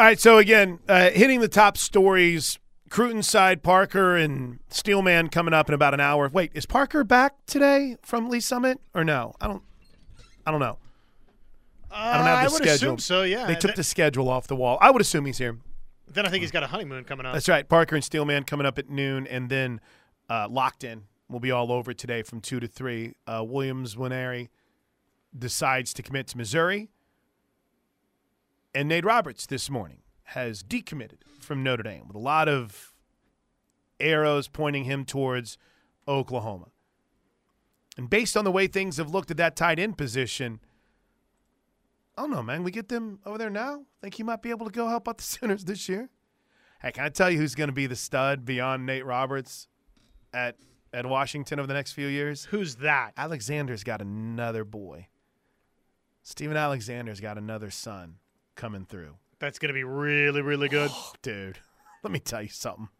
All right, so again, uh, hitting the top stories. Cruton side, Parker and Steelman coming up in about an hour. Wait, is Parker back today from Lee Summit or no? I don't. I don't know. I don't have the Uh, I would schedule. assume so. Yeah. They took th- the schedule off the wall. I would assume he's here. Then I think he's got a honeymoon coming up. That's right. Parker and Steelman coming up at noon, and then uh, locked in. We'll be all over today from two to three. Uh, Williams Nwaneri decides to commit to Missouri, and Nate Roberts this morning has decommitted from Notre Dame with a lot of arrows pointing him towards Oklahoma. And based on the way things have looked at that tight end position, I don't know, man. We get them over there now. Think he might be able to go help out the Sooners this year? Hey, can I tell you who's going to be the stud beyond Nate Roberts at at Washington over the next few years? Who's that? Alexander's got another boy. Steven Alexander's got another son coming through. That's going to be really, really good. Dude, let me tell you something.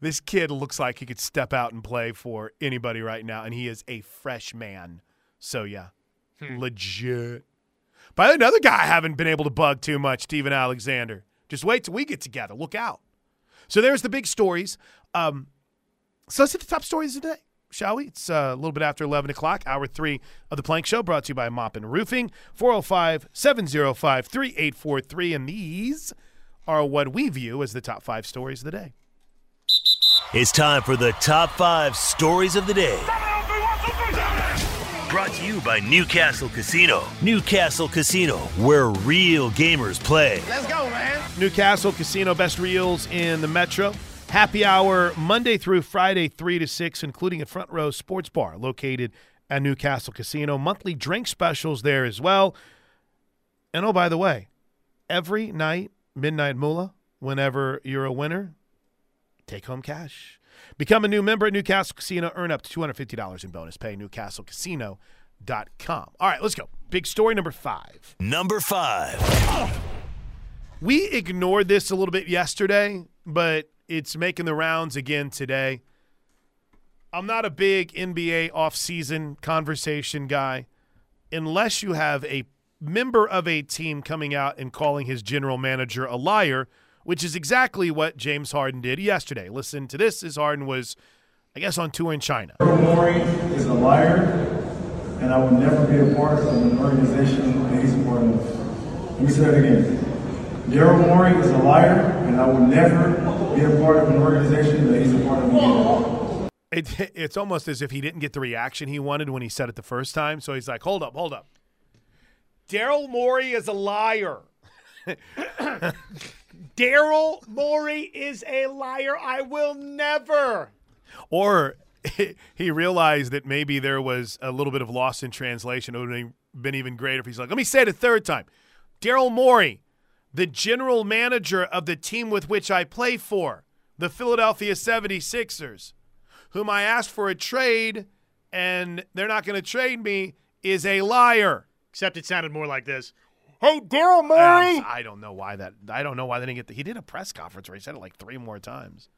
This kid looks like he could step out and play for anybody right now, and he is a fresh man. So, yeah, legit. By another guy I haven't been able to bug too much, Steven Alexander. Just wait till we get together. Look out. So, there's the big stories. Um, so, let's hit the top stories of the day, shall we? It's uh, a little bit after 11 o'clock, hour three of the Plank Show, brought to you by Mop and Roofing, 405 705 3843. And these are what we view as the top five stories of the day. It's time for the top five stories of the day. Brought to you by Newcastle Casino. Newcastle Casino, where real gamers play. Let's go, man. Newcastle Casino Best Reels in the Metro. Happy hour Monday through Friday, 3 to 6, including a front row sports bar located at Newcastle Casino. Monthly drink specials there as well. And oh, by the way, every night, Midnight Moolah, whenever you're a winner, take home cash. Become a new member at Newcastle Casino. Earn up to $250 in bonus pay. NewcastleCasino.com. All right, let's go. Big story number five. Number five. We ignored this a little bit yesterday, but it's making the rounds again today. I'm not a big NBA offseason conversation guy unless you have a member of a team coming out and calling his general manager a liar, which is exactly what James Harden did yesterday. Listen to this as Harden was, I guess, on tour in China. Morey is a liar, and I will never be a part of an organization that he's a part of. Let me say that again. Daryl Morey is a liar, and I will never be a part of an organization that he's a part of again. It, it's almost as if he didn't get the reaction he wanted when he said it the first time. So he's like, hold up, hold up. Daryl Morey is a liar. Daryl Morey is a liar. I will never. Or he realized that maybe there was a little bit of loss in translation. It would have been even greater if he's like, let me say it a third time. Daryl Morey, the general manager of the team with which I play for, the Philadelphia 76ers, whom I asked for a trade and they're not going to trade me, is a liar. Except it sounded more like this. Hey, Daryl Um, Morey. I don't know why that. I don't know why they didn't get. The, he did a press conference where he said it like three more times.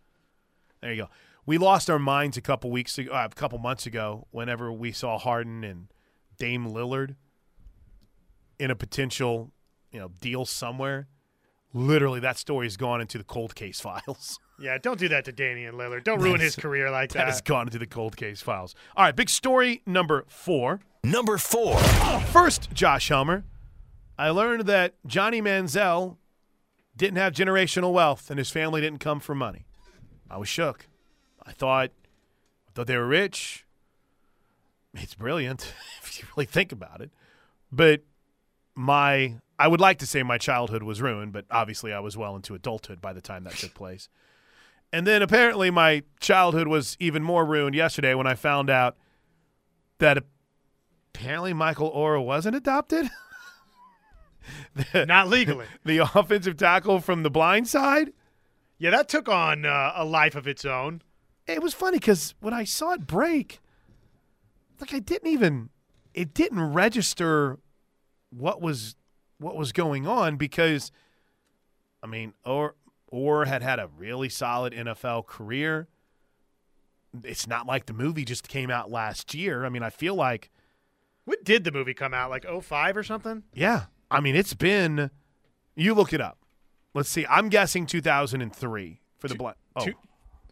There you go. We lost our minds a couple weeks ago, uh, a couple months ago, whenever we saw Harden and Dame Lillard in a potential, you know, deal somewhere. Literally, that story's gone into the cold case files. Yeah, don't do that to Damian Lillard. Don't ruin his career like that has gone into the cold case files. All right, big story number four. Number four. First, Josh Helmer, I learned that Johnny Manziel didn't have generational wealth and his family didn't come from money. I was shook. I thought, I thought they were rich. It's brilliant if you really think about it. But my, I would like to say my childhood was ruined, but obviously I was well into adulthood by the time that took place. And then apparently my childhood was even more ruined yesterday when I found out that apparently Michael Oher wasn't adopted. Not legally. the offensive tackle from the blind side. Yeah, that took on uh, a life of its own. It was funny because when I saw it break, like I didn't even it didn't register what was what was going on because I mean, or or had had a really solid NFL career. It's not like the movie just came out last year. I mean, I feel like When did the movie come out? Like 05 or something? Yeah. I mean, it's been, you look it up. let's see. I'm guessing 2003 for the blind. Oh, two-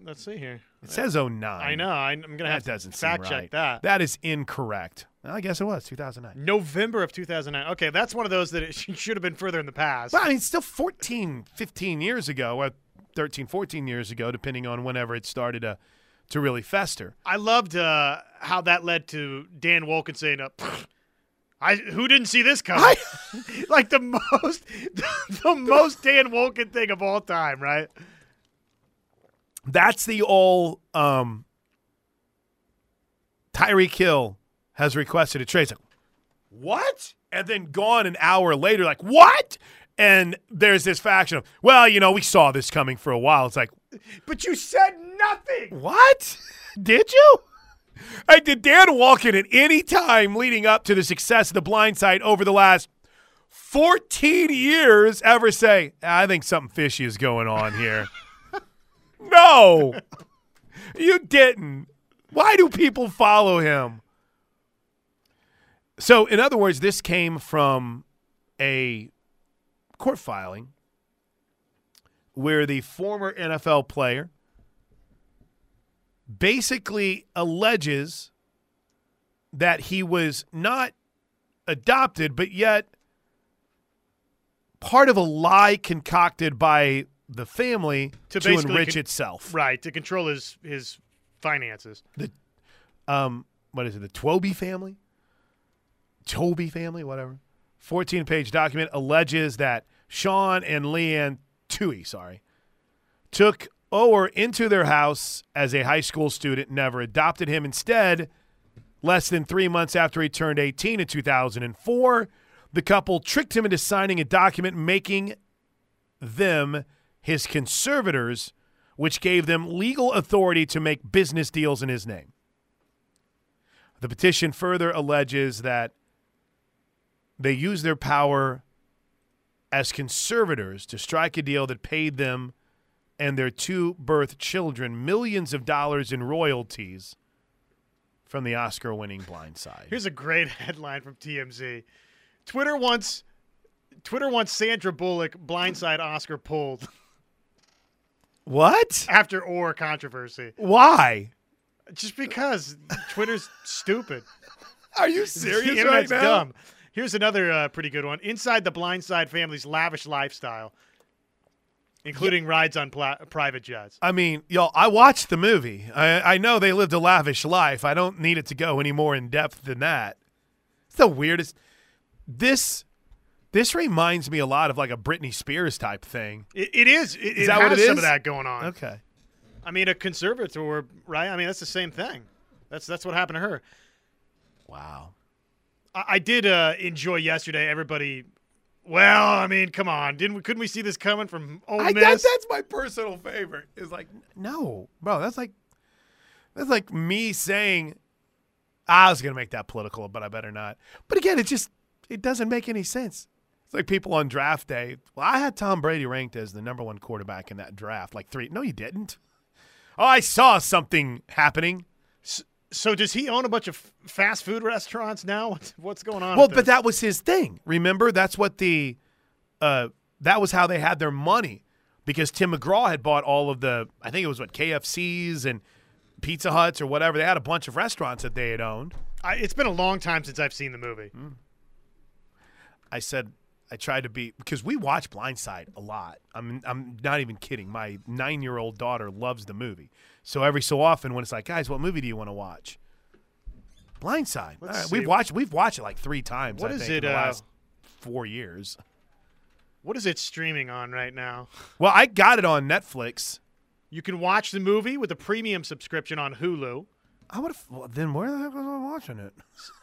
Let's see here. it says 09. I know. I'm gonna have to doesn't fact seem check right. that. That is incorrect. I guess it was 2009. November of 2009. Okay, that's one of those that it should have been further in the past. But I mean, still 14, 15 years ago, or 13, 14 years ago, depending on whenever it started to, to really fester. I loved uh, how that led to Dan Wolken saying, uh, "I who didn't see this coming?" like the most, the most Dan Wolken thing of all time, right? That's the all um, Tyreek Hill has requested a trade. It's like, what? And then gone an hour later, like, what? And there's this faction of, well, you know, we saw this coming for a while. It's like, But you said nothing. What? Did you? Hey, did Dan Wolken at any time leading up to the success of the blind side over the last 14 years ever say, I think something fishy is going on here? no. You didn't. Why do people follow him? So, in other words, this came from a court filing where the former NFL player basically alleges that he was not adopted, but yet part of a lie concocted by the family To to, enrich con- itself. Right to control his his finances. Um, what is it? The Twoby family, Toby family, whatever. Fourteen-page document alleges that Sean and Leanne Tui, sorry, took Oher into their house as a high school student, never adopted him. Instead, less than three months after he turned 18 in 2004, the couple tricked him into signing a document making them his conservators, which gave them legal authority to make business deals in his name. The petition further alleges that they used their power as conservators to strike a deal that paid them and their two birth children millions of dollars in royalties from the Oscar winning Blind Side. Here's a great headline from TMZ. Twitter wants Twitter wants Sandra Bullock blindside Oscar pulled what? after Oher controversy. Why? Just because Twitter's stupid. Are you The serious right now? dumb. Here's another uh, pretty good one. Inside the Blindside family's lavish lifestyle, including rides on pla- private jets. I mean, y'all, I watched the movie. I, I know they lived a lavish life. I don't need it to go any more in depth than that. It's the weirdest. This this reminds me a lot of like a Britney Spears type thing. It, it is. It, Is it that what it some is? of that going on. Okay. I mean, a conservator, right? I mean, that's the same thing. That's that's what happened to her. Wow. I, I did uh, enjoy yesterday. Everybody. Well, I mean, come on, didn't we? Couldn't we see this coming from Ole Miss? I, that, that's my personal favorite. Is like, no, bro. That's like, that's like me saying, I was gonna make that political, but I better not. But again, it just it doesn't make any sense. It's like people on draft day. Well, I had Tom Brady ranked as the number one quarterback in that draft. Like three. No, you didn't. Oh, I saw something happening. So does he own a bunch of f- fast food restaurants now? What's, what's going on? Well, but this? that was his thing. Remember, that's what the, uh, that was how they had their money, because Tim McGraw had bought all of the, I think it was what KFCs and Pizza Huts or whatever. They had a bunch of restaurants that they had owned. I, it's been a long time since I've seen the movie. Hmm. I said I tried to be because we watch Blindside a lot. I'm I'm not even kidding. My nine year old daughter loves the movie. So every so often when it's like, guys, what movie do you want to watch? Blindside. All right, we've watched we've watched it like three times. What I is think, it, in the uh, last four years. What is it streaming on right now? Well, I got it on Netflix. You can watch the movie with a premium subscription on Hulu. I would have. Well, then where the heck was I watching it?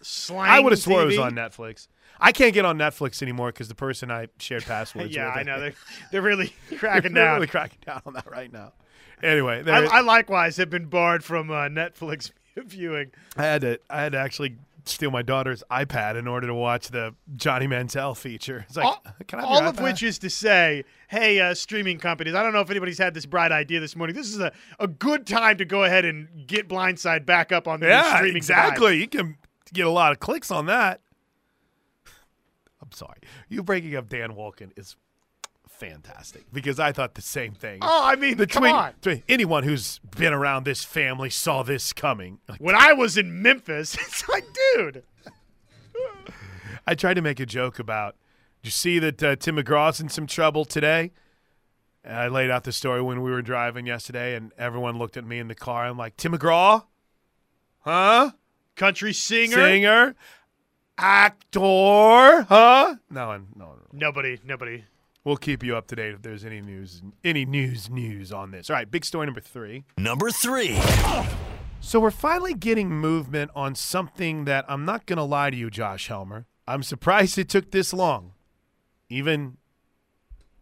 Slang I would have swore it was TV. on Netflix. I can't get on Netflix anymore because the person I shared passwords Yeah, with. I know they're they're really cracking They're down. really cracking down on that right now. Anyway, I, I likewise have been barred from uh, Netflix viewing. I had to I had to actually steal my daughter's iPad in order to watch the Johnny Manziel feature. It's like, all can I have all of which is to say, hey, uh, streaming companies, I don't know if anybody's had this bright idea this morning. This is a, a good time to go ahead and get Blindside back up on the yeah, streaming exactly. You can get a lot of clicks on that. I'm sorry, you breaking up Dan Wolken is fantastic because I thought the same thing. Oh, I mean, on. tweet- anyone who's been around this family saw this coming. Like, When I was in Memphis, it's like, dude. I tried to make a joke about. Did you see that uh, Tim McGraw's in some trouble today? And I laid out the story when we were driving yesterday, and everyone looked at me in the car. I'm like, Tim McGraw, huh? Country singer. Singer, actor, huh? No, no, no. Nobody, nobody. We'll keep you up to date if there's any news, any news, news on this. All right, big story number three. Number three. So we're finally getting movement on something that I'm not going to lie to you, Josh Helmer. I'm surprised it took this long, even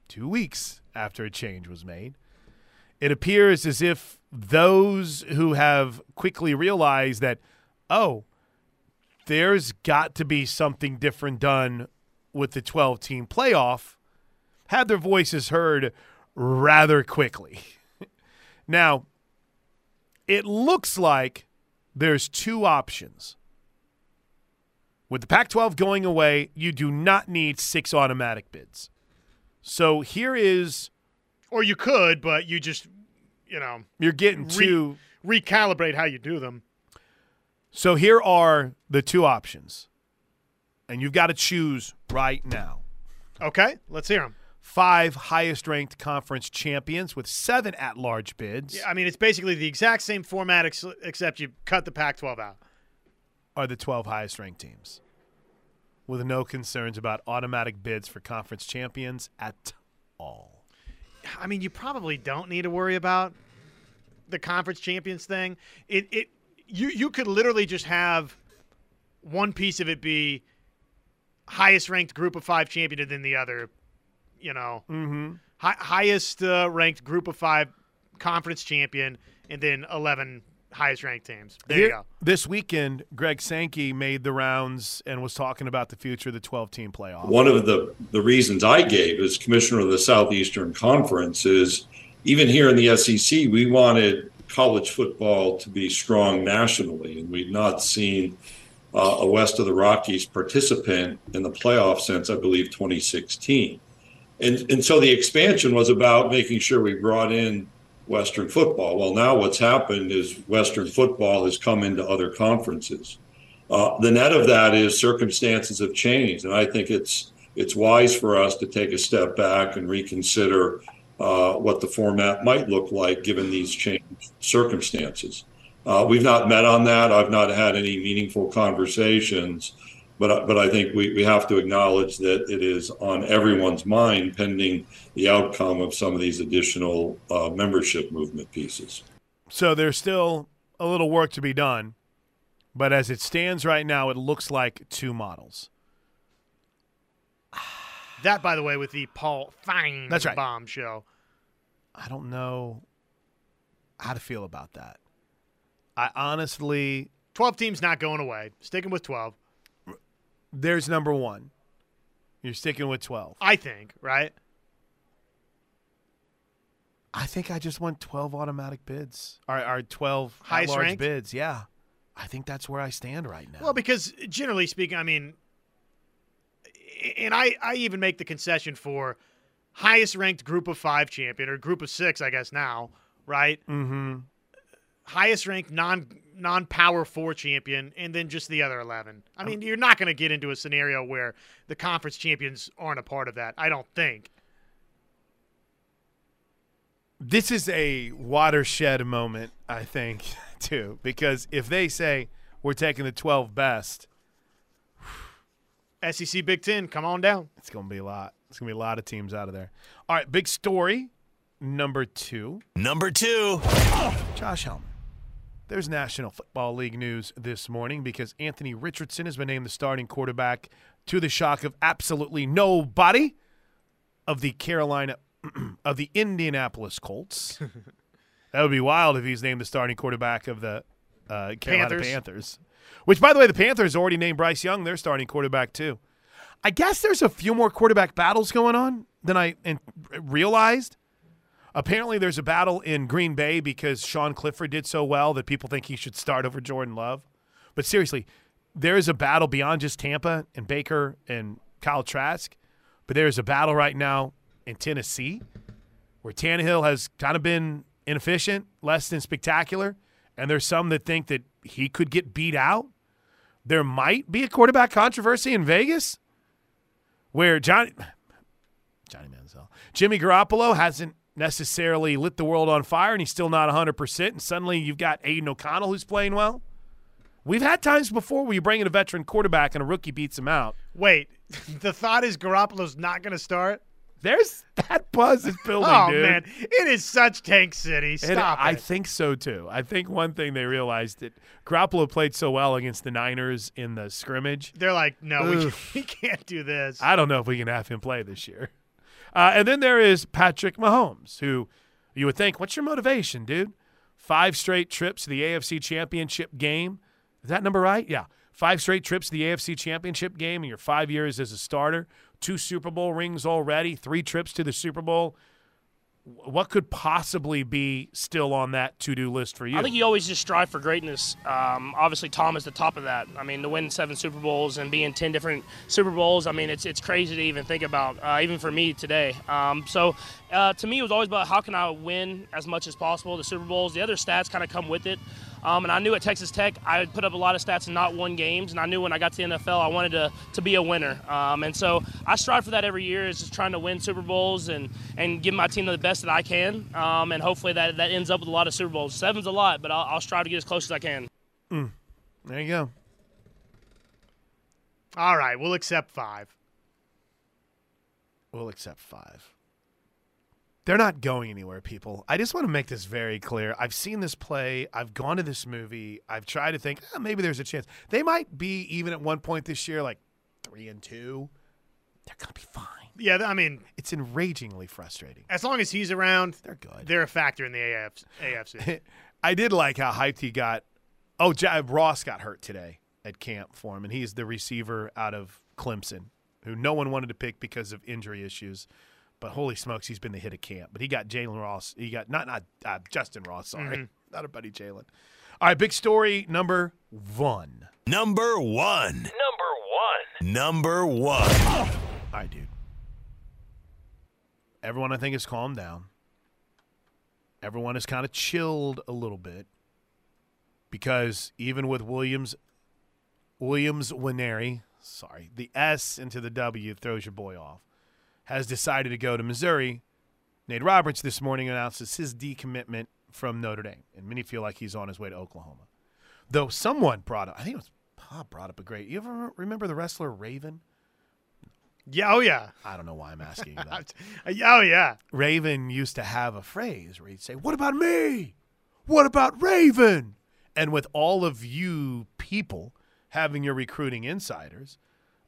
two weeks after a change was made. It appears as if those who have quickly realized that, oh, there's got to be something different done with the 12 team playoff, had their voices heard rather quickly. now, it looks like there's two options. With the Pac 12 going away, you do not need six automatic bids. So here is Or you could, but you just, you know, you're getting Re- two. recalibrate how you do them. So here are the two options. And you've got to choose right now. Okay, let's hear them. Five highest ranked conference champions with seven at large bids Yeah, I mean, it's basically the exact same format, ex- except you cut the Pac-12 out. are the 12 highest ranked teams. With no concerns about automatic bids for conference champions at all. I mean, you probably don't need to worry about the conference champions thing. It it you you could literally just have one piece of it be highest ranked group of five champion, and then the other, you know, Mm-hmm. hi- highest uh, ranked group of five conference champion, and then eleven highest ranked teams. There you go. This weekend, Greg Sankey made the rounds and was talking about the future of the 12 team playoff. One of the, the reasons I gave as commissioner of the Southeastern Conference is even here in the SEC, we wanted college football to be strong nationally, and we've not seen uh, a west of the Rockies participant in the playoff since I believe 2016. And and so the expansion was about making sure we brought in Western football. Well, now what's happened is Western football has come into other conferences. Uh, the net of that is circumstances have changed, and I think it's it's wise for us to take a step back and reconsider uh, what the format might look like given these changed circumstances. Uh, we've not met on that. I've not had any meaningful conversations, but but I think we, we have to acknowledge that it is on everyone's mind pending the outcome of some of these additional uh, membership movement pieces. So there's still a little work to be done, but as it stands right now, it looks like two models. That, by the way, with the Paul Finebaum That's right. bomb show. I don't know how to feel about that. I honestly, 12 teams not going away. Sticking with 12, there's number one. You're sticking with 12. I think, right? I think I just want 12 automatic bids. Or, or 12 Highest large ranked? bids. Yeah. I think that's where I stand right now. Well, because generally speaking, I mean, and I, I even make the concession for highest ranked group of five champion or group of six, I guess now, right? mm-hmm. Highest ranked non non power four champion, and then just the other eleven. I um, mean, you're not going to get into a scenario where the conference champions aren't a part of that. I don't think. This is a watershed moment, I think, too, because if they say we're taking the 12 best, SEC Big Ten, come on down. it's going to be a lot. It's going to be a lot of teams out of there. All right, big story number two. Number two. Josh Helmer. There's National Football League news this morning because Anthony Richardson has been named the starting quarterback to the shock of absolutely nobody of the Carolina of the Indianapolis Colts. that would be wild if he's named the starting quarterback of the uh, Carolina Panthers. Panthers. Which, by the way, the Panthers already named Bryce Young their starting quarterback too. I guess there's a few more quarterback battles going on than I realized. Apparently, there's a battle in Green Bay because Sean Clifford did so well that people think he should start over Jordan Love. But seriously, there is a battle beyond just Tampa and Baker and Kyle Trask. But there is a battle right now in Tennessee, where Tannehill has kind of been inefficient, less than spectacular, and there's some that think that he could get beat out. There might be a quarterback controversy in Vegas where Johnny Johnny Manziel, Jimmy Garoppolo hasn't necessarily lit the world on fire and he's still not 100%. And suddenly you've got Aidan O'Connell who's playing well. We've had times before where you bring in a veteran quarterback and a rookie beats him out. Wait, the thought is Garoppolo's not going to start? There's that buzz is building, oh, dude. man. It is such Tank City. Stop I it. think so too. I think one thing they realized that Garoppolo played so well against the Niners in the scrimmage. They're like, no, we, we can't do this. I don't know if we can have him play this year. Uh, and then there is Patrick Mahomes, who you would think, what's your motivation, dude? Five straight trips to the AFC Championship game. Is that number right? Yeah. Five straight trips to the AFC Championship game in your five years as a starter. Two Super Bowl rings already. Three trips to the Super Bowl. What could possibly be still on that to-do list for you? I think you always just strive for greatness. Um, obviously, Tom is the top of that. I mean, to win seven Super Bowls and be in ten different Super Bowls, I mean, it's it's crazy to even think about, uh, even for me today. Um, so, uh, to me, it was always about how can I win as much as possible. The Super Bowls, the other stats kind of come with it. Um, and I knew at Texas Tech, I would put up a lot of stats and not won games. And I knew when I got to the NFL, I wanted to, to be a winner. Um, and so I strive for that every year, is just trying to win Super Bowls and, and give my team the best that I can. Um, and hopefully that, that ends up with a lot of Super Bowls. Seven's a lot, but I'll, I'll strive to get as close as I can. there you go. All right, we'll accept five. We'll accept five. They're not going anywhere, people. I just want to make this very clear. I've seen this play. I've gone to this movie. I've tried to think "Ah, maybe there's a chance. They might be even at one point this year, like three and two. They're gonna be fine. Yeah, I mean, It's enragingly frustrating. as long as he's around, They're good. they're a factor in the AF- AFC. I did like how hyped he got. Oh, Ja- Ross got hurt today at camp for him, and he's the receiver out of Clemson, who no one wanted to pick because of injury issues. But holy smokes, he's been the hit of camp. But he got Jalen Ross. He got not not uh, Justyn Ross. Sorry, not a buddy Jalen. All right, big story number one. Number one. Number one. Number one. All right, dude. Everyone, I think, has calmed down. Everyone has kind of chilled a little bit because even with Williams, Williams Nwaneri, sorry, the S into the W throws your boy off, has decided to go to Missouri. Nate Roberts this morning announces his decommitment from Notre Dame, and many feel like he's on his way to Oklahoma. Though someone brought up, I think it was Bob brought up a great. You ever remember the wrestler Raven? yeah, oh yeah, I don't know why I'm asking that. Uh, oh yeah. Raven used to have a phrase where he'd say, What about me? What about Raven? And with all of you people having your recruiting insiders,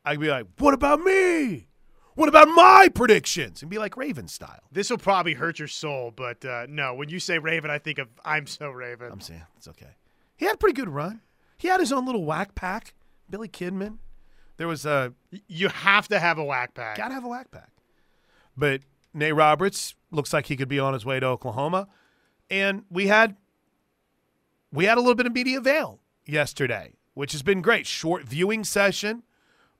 I'd be like, What about me? What about my predictions? And be like Raven style. This will probably hurt your soul, but uh, no. When you say Raven, I think of I'm so Raven. I'm saying it's okay. He had a pretty good run. He had his own little whack pack. Billy Kidman. There was a you have to have a whack pack. Gotta have a whack pack. But Nate Roberts looks like he could be on his way to Oklahoma. And we had we had a little bit of media veil yesterday, which has been great. Short viewing session,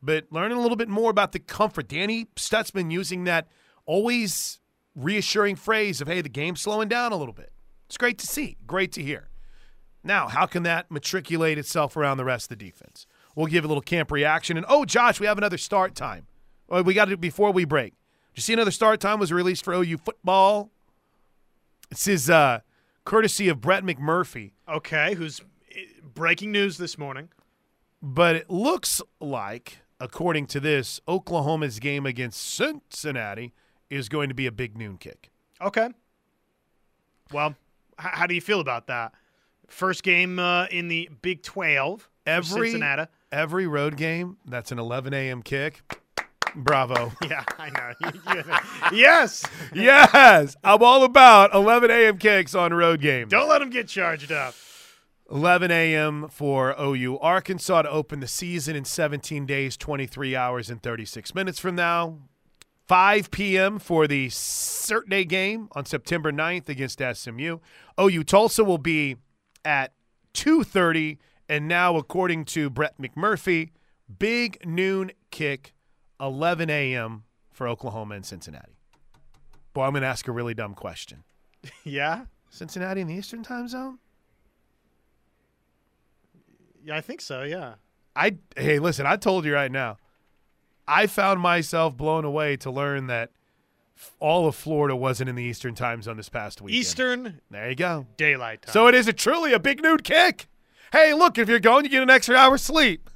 but learning a little bit more about the comfort. Danny Stutsman using that always reassuring phrase of, hey, the game's slowing down a little bit. It's great to see. Great to hear. Now, how can that matriculate itself around the rest of the defense? We'll give a little camp reaction. And oh, Josh, we have another start time. Well, we got it before we break. Did you see another start time was released for OU football? This is uh, courtesy of Brett McMurphy, Okay, who's eh, breaking news this morning? but it looks like, according to this, Oklahoma's game against Cincinnati is going to be a big noon kick. Okay. Well, h- how do you feel about that? First game uh, in the Big 12. for Every Cincinnati. every road game that's an 11 a.m. kick. Bravo. Yeah, I know. Yes. yes, I'm all about 11 a.m. kicks on road games. Don't let them get charged up. 11 a.m. for OU Arkansas to open the season in 17 days, 23 hours, and 36 minutes from now. 5 p.m. for the Saturday game on September 9th against SMU. OU Tulsa will be at 2:30, and now, according to Brett McMurphy, big noon kick, 11 a.m. for Oklahoma and Cincinnati. Boy, I'm going to ask a really dumb question. Yeah, Cincinnati in the Eastern time zone? Yeah, I think so. Yeah. I hey, listen, I told you right now. I found myself blown away to learn that f- all of Florida wasn't in the Eastern time zone this past week. Eastern There you go. daylight time. So it is a truly a big nude kick. Hey, look, if you're going, you get an extra hour sleep.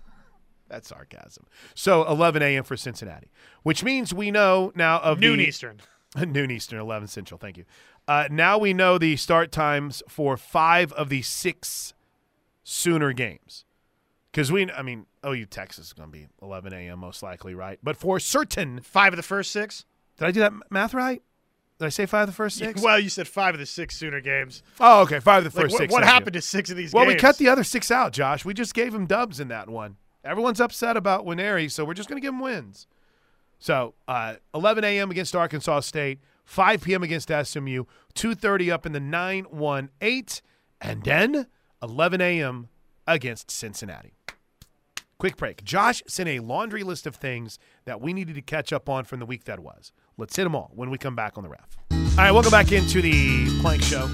That's sarcasm. So 11 a.m. for Cincinnati, which means we know now of noon the, Eastern. noon Eastern, 11 Central. Thank you. Uh, now we know the start times for five of the six Sooner games. Because we, I mean, OU Texas is going to be 11 a.m. most likely, right? But for certain, Five of the first six. did I do that math right? Did I say five of the first six? Well, you said five of the six Sooner games. oh, okay, five of the first what, six. what you. happened to six of these Well, games? we cut the other six out, Josh. We just gave him dubs in that one. Everyone's upset about Nwaneri, so we're just going to give him wins. So, uh, 11 a.m. against Arkansas State, 5 p.m. against SMU, 2:30 up in the 9-1-8, and then 11 a.m. against Cincinnati. Quick break. Josh sent a laundry list of things that we needed to catch up on from the week that was. Let's hit them all when we come back on the ref. All right, welcome back into the Plank Show.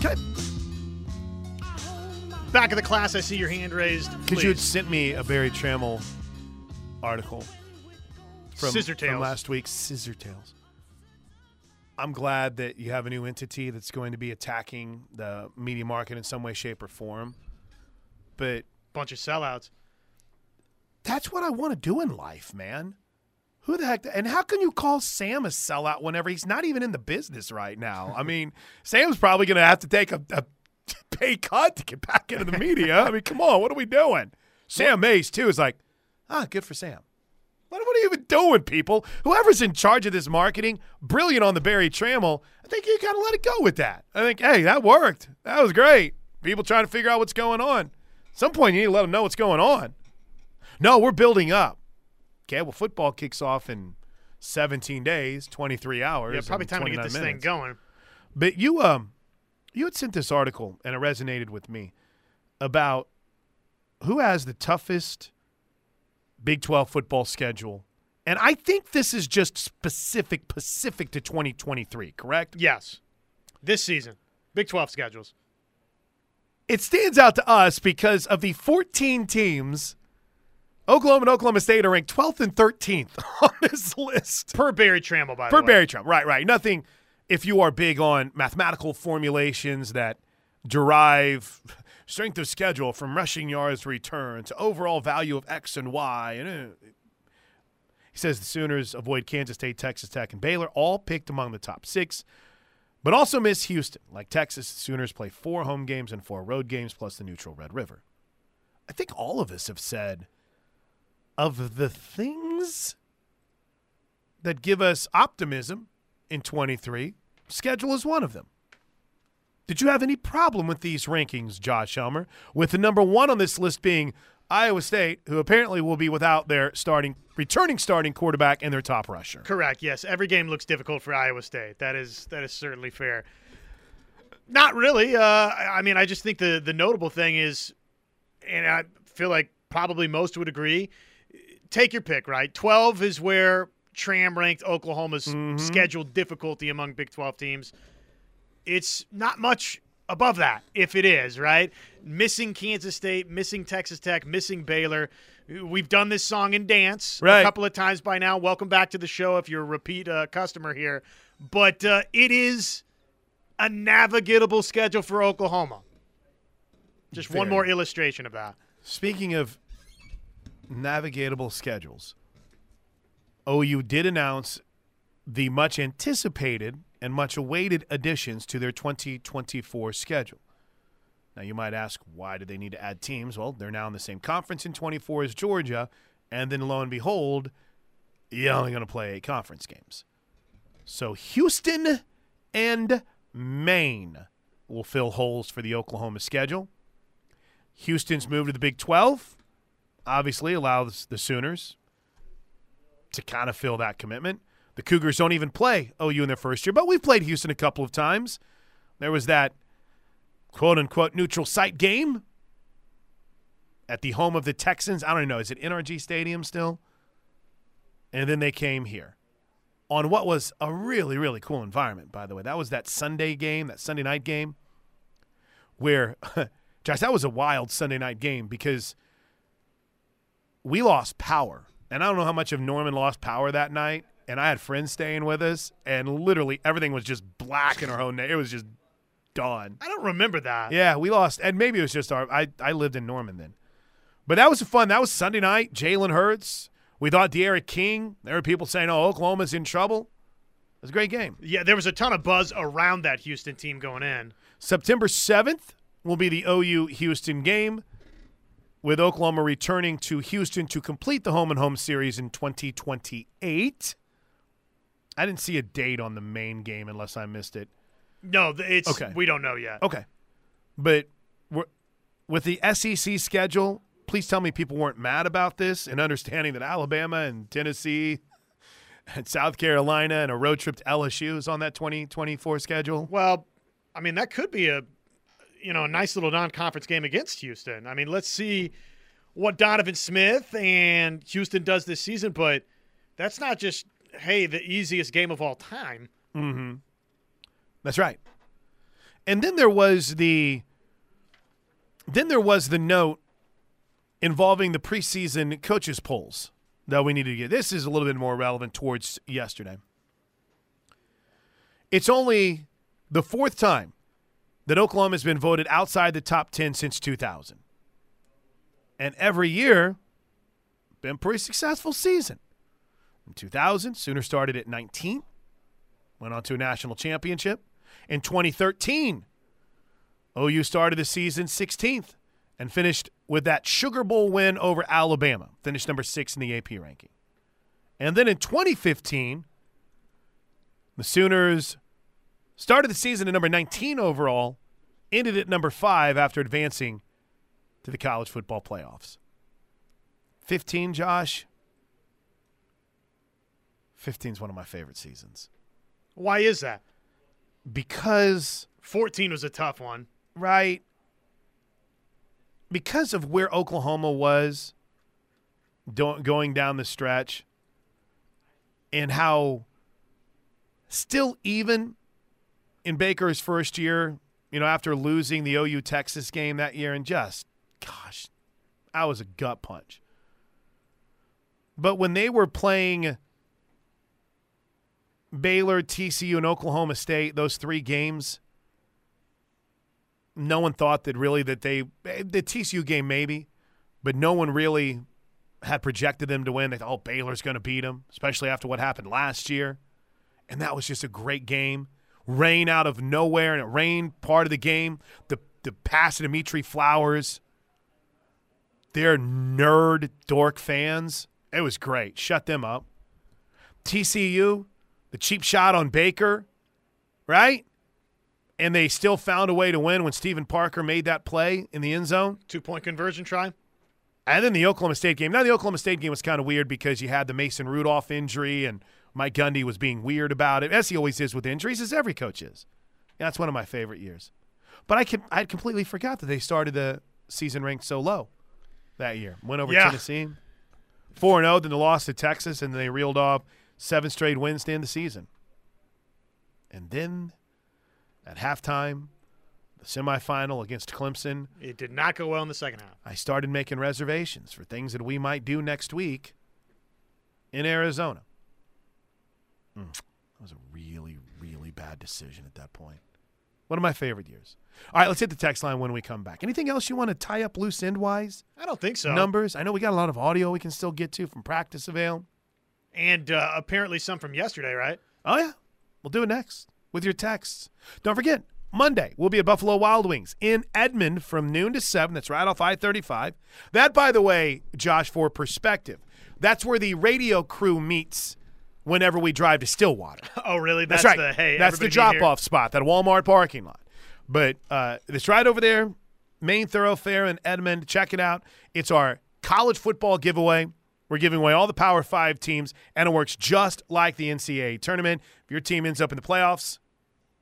Can I, Back of the class, I see your hand raised. Because you had sent me a Berry Tramel article from, Scissor from last week. Scissor Tails. I'm glad that you have a new entity that's going to be attacking the media market in some way, shape, or form. But Bunch of sellouts. that's what I want to do in life, man. Who the heck? And how can you call Sam a sellout whenever he's not even in the business right now? I mean, Sam's probably going to have to take a, a pay cut to get back into the media. I mean, come on, what are we doing? Sam Mays too is like, ah, good for Sam. What, what are you even doing, people? Whoever's in charge of this marketing, brilliant on the Berry Tramel. I think you got to let it go with that. I think, hey, that worked. That was great. People trying to figure out what's going on. At some point, you need to let them know what's going on. No, we're building up. Okay, well, football kicks off in 17 days, 23 hours. Yeah, probably time to get this minutes. thing going. But you, um, you had sent this article, and it resonated with me about who has the toughest Big 12 football schedule. And I think this is just specific, specific to 2023, correct? Yes. This season. Big 12 schedules. It stands out to us because of the 14 teams. Oklahoma and Oklahoma State are ranked 12th and 13th on this list. Per Berry Tramel, by Per the way. Barry Trump, right, right. Nothing. If you are big on mathematical formulations that derive strength of schedule from rushing yards return to overall value of X and Y, and uh, he says the Sooners avoid Kansas State, Texas Tech, and Baylor, all picked among the top six, but also miss Houston. Like Texas, the Sooners play four home games and four road games, plus the neutral Red River. I think all of us have said of the things that give us optimism in 23, schedule is one of them. Did you have any problem with these rankings, Josh Helmer? With the number one on this list being Iowa State, who apparently will be without their starting, returning starting quarterback and their top rusher. Correct. Yes, every game looks difficult for Iowa State. That is that is certainly fair. Not really. Uh, I I mean, I just think the the notable thing is, and I feel like probably most would agree. Take your pick. Right, twelve is where Tram ranked Oklahoma's Mm-hmm. scheduled difficulty among Big Twelve teams. It's not much above that, if it is right. Missing Kansas State, missing Texas Tech, missing Baylor. We've done this song and dance Right. a couple of times by now. Welcome back to the show if you're a repeat uh, customer here. But uh, it is a navigatable schedule for Oklahoma. Just one more illustration of that. Speaking of navigatable schedules, OU did announce the much anticipated and much awaited additions to their 2024 schedule. Now, you might ask, why do they need to add teams? Well, they're now in the same conference in 24 as Georgia, and then lo and behold, you're only going to play eight conference games. So, Houston and Maine will fill holes for the Oklahoma schedule. Houston's move to the Big 12 obviously allows the Sooners to kind of fill that commitment. The Cougars don't even play OU in their first year, but we've played Houston a couple of times. There was that quote unquote neutral site game at the home of the Texans. I don't know. Is it NRG Stadium still? And then they came here. on what was a really, really cool environment, by the way. That was that Sunday game, that Sunday night game, where, Josh, that was a wild Sunday night game because we lost power. And I don't know how much of Norman lost power that night. And I had friends staying with us, and literally everything was just black in our own. It was just dawn. I don't remember that. Yeah, we lost, and maybe it was just our. I I lived in Norman then, but that was fun. That was Sunday night. Jalen Hurts. We thought D'Eriq King. There were people saying, "Oh, Oklahoma's in trouble." It was a great game. Yeah, there was a ton of buzz around that Houston team going in. September seventh will be the OU Houston game, with Oklahoma returning to Houston to complete the home and home series in 2028. I didn't see a date on the Maine game unless I missed it. No, it's Okay. we don't know yet. Okay, but we're, with the SEC schedule, please tell me people weren't mad about this and understanding that Alabama and Tennessee and South Carolina and a road trip to LSU is on that 2024 schedule. Well, I mean that could be a you know a nice little non-conference game against Houston. I mean, let's see what Donovan Smith and Houston does this season, but that's not just hey the easiest game of all time. Mm-hmm. That's right. And then there was the then there was the note involving the preseason coaches polls that we needed to get. This is a little bit more relevant towards yesterday. It's only the fourth time that Oklahoma has been voted outside the top 10 since 2000. And every year been pretty successful season. In 2000, Sooner started at 19, went on to a national championship. In 2013, OU started the season 16th and finished with that Sugar Bowl win over Alabama, finished number six in the AP ranking. And then in 2015, the Sooners started the season at number 19 overall, ended at number five after advancing to the college football playoffs. 15, Josh. 15 is one of my favorite seasons Why is that? because 14 was a tough one. right because of where Oklahoma was going down the stretch and how still even in Baker's first year, you know, after losing the OU Texas game that year and just gosh, that was a gut punch. But when they were playing Baylor, TCU, and Oklahoma State, those three games, no one thought that really that they the TCU game maybe, but no one really had projected them to win. They thought, oh, Baylor's going to beat them, especially after what happened last year. And that was just a great game. Rain out of nowhere, and it rained part of the game. The the pass to Dimitri Flowers. They're nerd dork fans. It was great. Shut them up. TCU, the cheap shot on Baker, right? And they still found a way to win when Stephen Parker made that play in the end zone. Two point conversion try. And then the Oklahoma State game. Now the Oklahoma State game was kind of weird because you had the Mason Rudolph injury and Mike Gundy was being weird about it, as he always is with injuries, as every coach is. Yeah, that's one of my favorite years. But I can, I completely forgot that they started the season ranked so low that year. Went over Yeah. Tennessee, four and zero. Then the loss to Texas, and then they reeled off seven straight wins to end the season. And then at halftime, the semifinal against Clemson. It did not go well in the second half. I started making reservations for things that we might do next week in Arizona. Mm, that was a really, really bad decision at that point. One of my favorite years. All right, let's hit the text line when we come back. Anything else you want to tie up loose end wise? I don't think so. Numbers? I know we got a lot of audio we can still get to from practice avail. And uh, apparently some from yesterday, right? Oh, yeah. We'll do it next with your texts. Don't forget, Monday, we'll be at Buffalo Wild Wings in Edmond from noon to 7. That's right off I 35. That, by the way, Josh, for perspective, that's where the radio crew meets whenever we drive to Stillwater. Oh, really? That's, That's, right. the hey. that's the drop off spot, that Walmart parking lot. But uh, it's right over there, main thoroughfare in Edmond. Check it out. It's our college football giveaway. We're giving away all the Power Five teams, and it works just like the NCAA tournament. If your team ends up in the playoffs,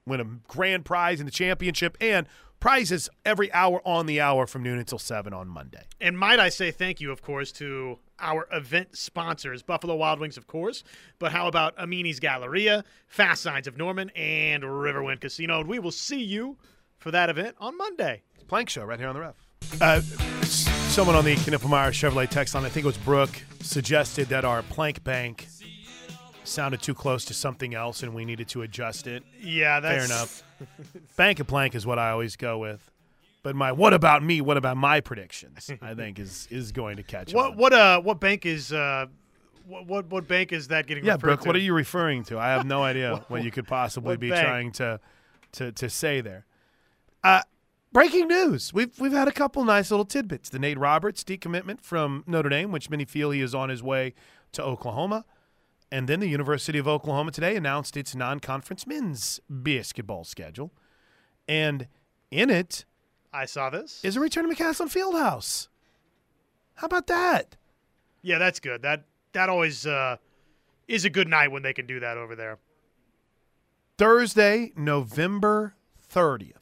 win a grand prize in the championship, and Prizes every hour on the hour from noon until 7 on Monday. And might I say thank you, of course, to our event sponsors, Buffalo Wild Wings, of course. But how about Amini's Galleria, Fast Signs of Norman, and Riverwind Casino? And we will see you for that event on Monday. Plank Show right here on the ref. Uh, s- someone on the Knippelmeyer Chevrolet text line, I think it was Brooke, suggested that our plank bank sounded too close to something else and we needed to adjust it. Yeah, Fair enough. bank and plank is what I always go with. But my what about me? What about my predictions? I think is is going to catch What on. what uh what bank is uh what what, what bank is that getting Yeah, Brooke, to? what are you referring to? I have no idea what you could possibly be bank? trying to, to to say there. Uh, breaking news: We've we've had a couple nice little tidbits. The Nate Roberts decommitment from Notre Dame, which many feel he is on his way to Oklahoma, and then the University of Oklahoma today announced its non-conference men's basketball schedule, and in it I saw this. is a return to McCaslin Fieldhouse. How about that? yeah, that's good. That that always uh is a good night when they can do that over there. Thursday, November 30th.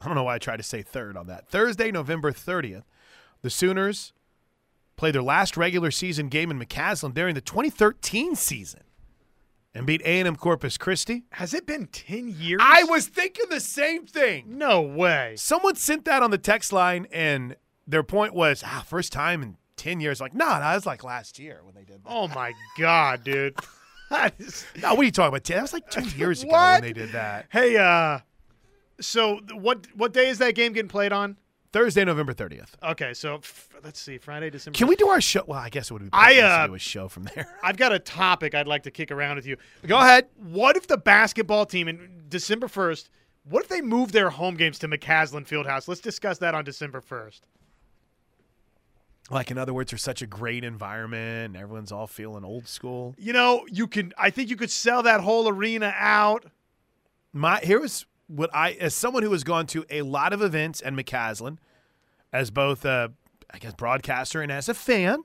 I don't know why I tried to say third on that. Thursday, November 30th, the Sooners played their last regular season game in McCaslin during the 2013 season and beat A&M Corpus Christi. Has it been 10 years? I was thinking the same thing. No way. Someone sent that on the text line, and their point was, ah, first time in 10 years. Like, no, nah, that was like last year when they did that. Oh my god, dude. No, what are you talking about? 10? That was like two years ago when they did that. hey, uh so what what day is that game getting played on? Thursday, November 30th. Okay, so f- let's see, Friday, December. Can we do our show? Well, I guess it would be I, uh, to do a show from there. I've got a topic I'd like to kick around with you. Go ahead. What if the basketball team in December 1st, what if they move their home games to McCaslin Fieldhouse? Let's discuss that on December 1st. Like in other words, there's such a great environment, and everyone's all feeling old school. You know, you can I think you could sell that whole arena out. My here was what I, as someone who has gone to a lot of events and McCaslin, as both a, I guess, broadcaster and as a fan.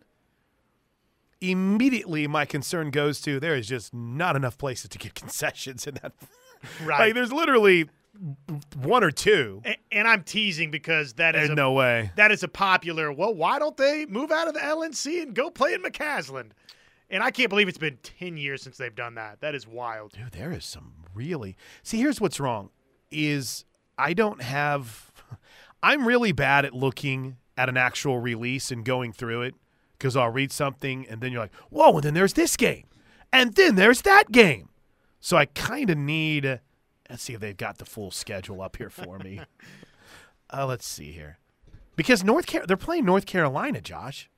Immediately, my concern goes to there is just not enough places to get concessions in that. Right. Like, there's literally one or two. A- and I'm teasing because that is a, no way. that is a popular. Well, why don't they move out of the LNC and go play in McCaslin? And I can't believe it's been ten years since they've done that. That is wild. Dude, there is some really. See, here's what's wrong is I don't have I'm really bad at looking at an actual release and going through it cuz I'll read something and then you're like, "Whoa, and then there's this game." And then there's that game. So I kind of need let's see if they've got the full schedule up here for me. uh, let's see here. Because North Car- they're playing North Carolina, Josh,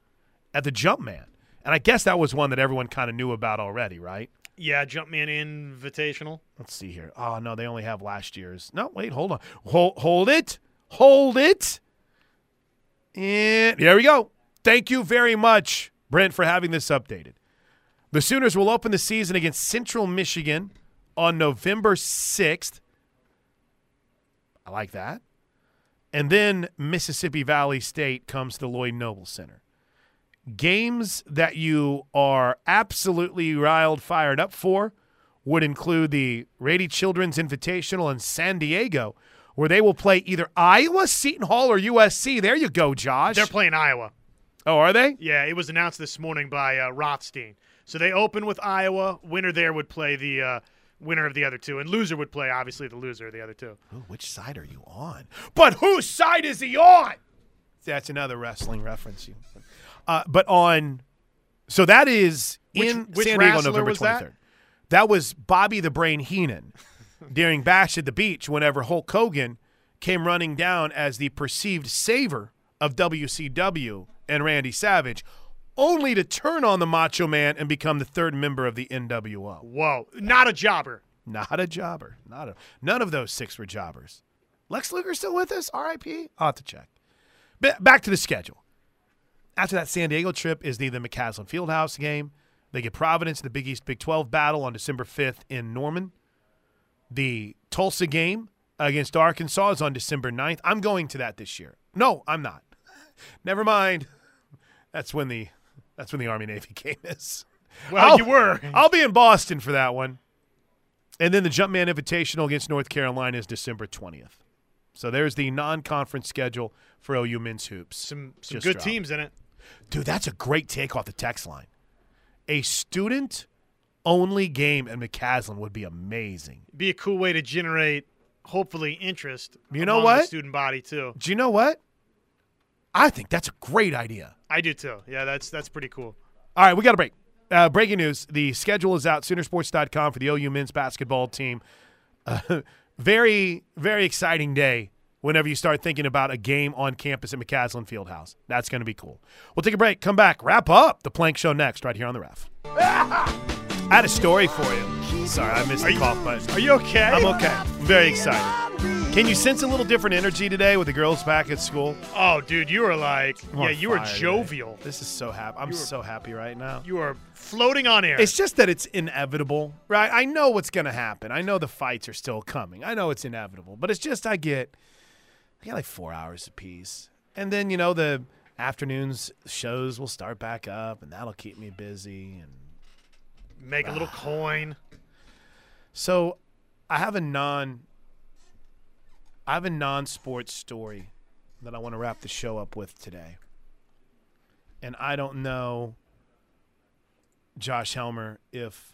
at the Jumpman. And I guess that was one that everyone kind of knew about already, right? Yeah, Jumpman Invitational. Let's see here. Oh no, they only have last year's. No, wait, hold on. Hold, hold it. Hold it. And there we go. Thank you very much, Brent, for having this updated. The Sooners will open the season against Central Michigan on November 6th. I like that. And then Mississippi Valley State comes to the Lloyd Noble Center. Games that you are absolutely riled, fired up for would include the Rady Children's Invitational in San Diego, where they will play either Iowa, Seton Hall, or USC. There you go, Josh. They're playing Iowa. oh, are they? Yeah, it was announced this morning by uh, Rothstein. So they open with Iowa. Winner there would play the uh, winner of the other two, and loser would play obviously the loser of the other two. Ooh, which side are you on? But whose side is he on? That's another wrestling reference. You. Uh, but on, so that is Which- in which San Diego, November that? twenty third. That was Bobby the Brain Heenan during Bash at the Beach. Whenever Hulk Hogan came running down as the perceived saver of WCW and Randy Savage, only to turn on the Macho Man and become the third member of the NWO. Whoa, not a jobber. Not a jobber. Not a. None of those six were jobbers. Lex Luger still with us? R.I.P. I'll have to check. Ba- back to the schedule. After that San Diego trip is the the McCaslin Fieldhouse game. They get Providence, the Big East Big 12 battle on December 5th in Norman. The Tulsa game against Arkansas is on December 9th. I'm going to that this year. No, I'm not. Never mind. That's when the that's when the Army Navy game is. Well, I'll- you were. I'll be in Boston for that one. And then the Jumpman Invitational against North Carolina is December 20th. So there's the non-conference schedule for OU men's hoops. Some some Just good dropped. teams in it. Dude, that's a great take off the text line. A student-only game in McCaslin would be amazing. Be a cool way to generate hopefully interest. You know what? The student body too. Do you know what? I think that's a great idea. I do too. Yeah, that's that's pretty cool. All right, we got a break. Uh, breaking news: the schedule is out. Soonersports.com for the OU men's basketball team. Uh, very, very exciting day. Whenever you start thinking about a game on campus at McCaslin Fieldhouse, that's going to be cool. We'll take a break. Come back. Wrap up the Plank Show next, right here on the Ref. I had a story for you. Sorry, I missed the cough button. Are you okay? I'm okay. I'm very excited. Can you sense a little different energy today with the girls back at school? Oh, dude, you were like, I'm yeah, you were fire today. jovial. This is so happy. I'm You so happy right now. You are floating on air. It's just that it's inevitable, right? I know what's going to happen. I know the fights are still coming. I know it's inevitable, but it's just I get, I get like four hours apiece, and then you know the afternoons shows will start back up, and that'll keep me busy. And Make a little ah. coin. so, I have a non, I have a non-sports story that I want to wrap the show up with today, and I don't know, Josh Helmer, if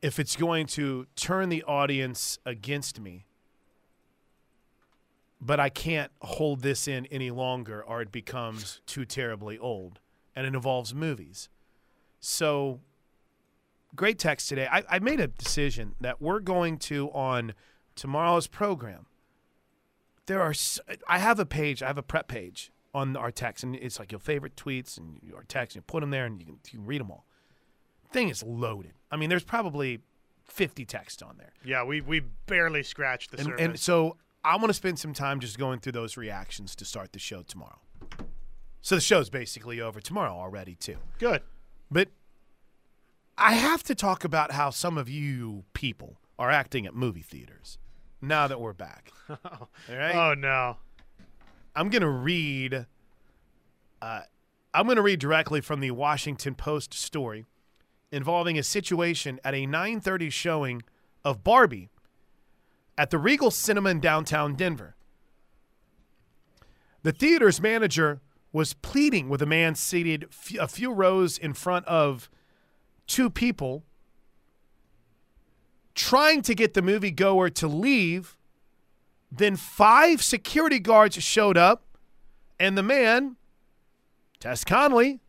if it's going to turn the audience against me, but I can't hold this in any longer or it becomes too terribly old and it involves movies. So, great text today. I, I made a decision that we're going to, on tomorrow's program, there are, I have a page, I have a prep page on our text, and it's like your favorite tweets and your text, and you put them there and you can, you can read them all. Thing is loaded. I mean, there's probably 50 texts on there. Yeah, we we barely scratched the And, surface. and so I want to spend some time just going through those reactions to start the show tomorrow. So the show's basically over tomorrow already, too. Good. But I have to talk about how some of you people are acting at movie theaters now that we're back. All right? Oh no. I'm going to read uh, I'm going to read directly from the Washington Post story involving a situation at a 9:30 showing of Barbie at the Regal Cinema in downtown Denver. The theater's manager was pleading with a man seated f- a few rows in front of two people trying to get the moviegoer to leave then five security guards showed up, and the man, Tess Conley,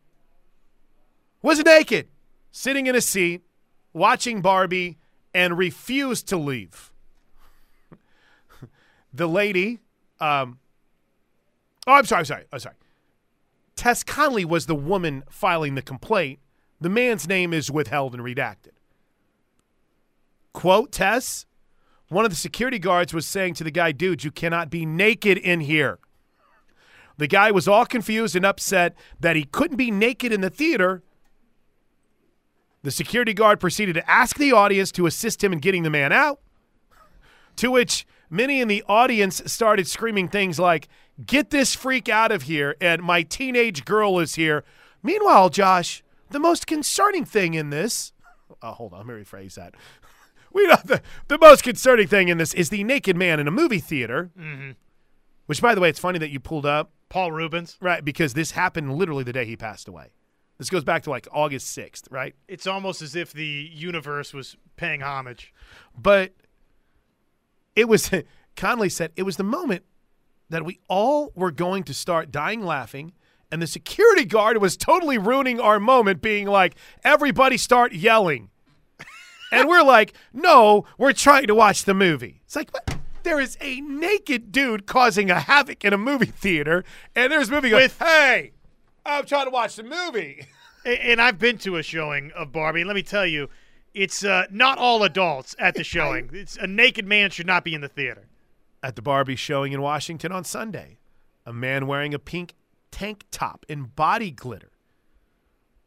was naked, sitting in a seat, watching Barbie, and refused to leave. The lady, um, oh, I'm sorry, I'm sorry, I'm sorry. Tess Conley was the woman filing the complaint. The man's name is withheld and redacted. Quote, Tess, one of the security guards was saying to the guy, dude, you cannot be naked in here. The guy was all confused and upset that he couldn't be naked in the theater. The security guard proceeded to ask the audience to assist him in getting the man out, to which many in the audience started screaming things like, Get this freak out of here, and my teenage girl is here. Meanwhile, Josh, the most concerning thing in this. Oh, hold on, let me rephrase that. We know the, the most concerning thing in this is the naked man in a movie theater. Mm-hmm. Which, by the way, it's funny that you pulled up, Paul Reubens. right? Because this happened literally the day he passed away. This goes back to like August 6th, right? It's almost as if the universe was paying homage. But it was, Conley said, it was the moment that we all were going to start dying laughing. And the security guard was totally ruining our moment, being like, everybody start yelling. and we're like, no, we're trying to watch the movie. It's like, what? There is a naked dude causing a havoc in a movie theater, and there's a movie going, With- hey, I'm trying to watch the movie. And I've been to a showing of Barbie, and let me tell you, it's uh, not all adults at the showing. It's a naked man should not be in the theater. At the Barbie showing in Washington on Sunday, a man wearing a pink tank top and body glitter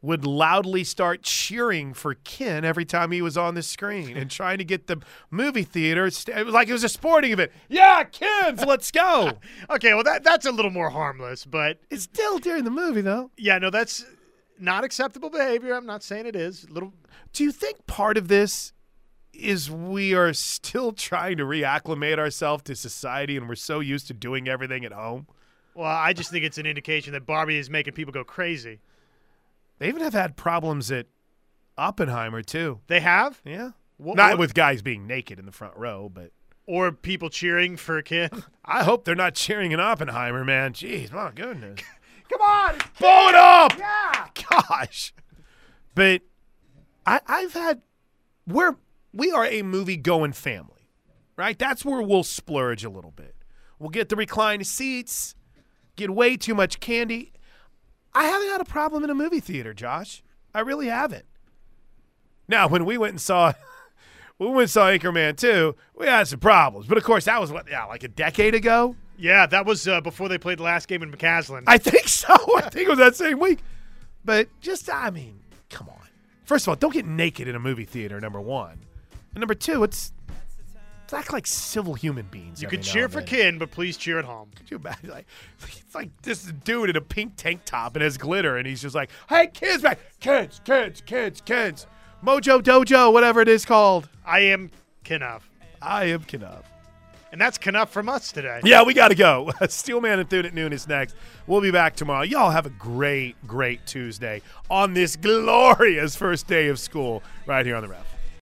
would loudly start cheering for Ken every time he was on the screen and trying to get the movie theater. st- It was like it was a sporting event. Yeah, Ken's, let's go. Okay, well that that's a little more harmless, but It's still during the movie, though. yeah, no, that's not acceptable behavior. I'm not saying it is. Little Do you think part of this is we are still trying to reacclimate ourselves to society, and we're so used to doing everything at home. Well, I just think it's an indication that Barbie is making people go crazy. They even have had problems at Oppenheimer too. They have, Yeah, What- not what- with guys being naked in the front row, but or people cheering for a kid. I hope they're not cheering in Oppenheimer, man. Jeez, my goodness. Come on, Blow it up! yeah. Gosh. But I, I've had we're we are a movie going family, right? That's where we'll splurge a little bit. We'll get the reclined seats, get way too much candy. I haven't had a problem in a movie theater, Josh. I really haven't. Now, when we went and saw when we went and saw Anchorman 2, we had some problems. But of course, that was what, yeah, like a decade ago. Yeah, that was uh, before they played the last game in McCaslin. I think so. I think it was that same week. But just, I mean, come on. First of all, don't get naked in a movie theater. Number one, and number two, it's it's act like civil human beings. you can cheer for. Ken, but please cheer at home. Could you imagine? Like, it's like this dude in a pink tank top and has glitter, and he's just like, "Hey, kids, back, kids, kids, kids, kids, Mojo Dojo, whatever it is called." I am Kenough. I am Kenough. And that's Kenough from us today. Yeah, we got to go. Steelman and Thune at noon is next. We'll be back tomorrow. Y'all have a great, great Tuesday on this glorious first day of school right here on the ref.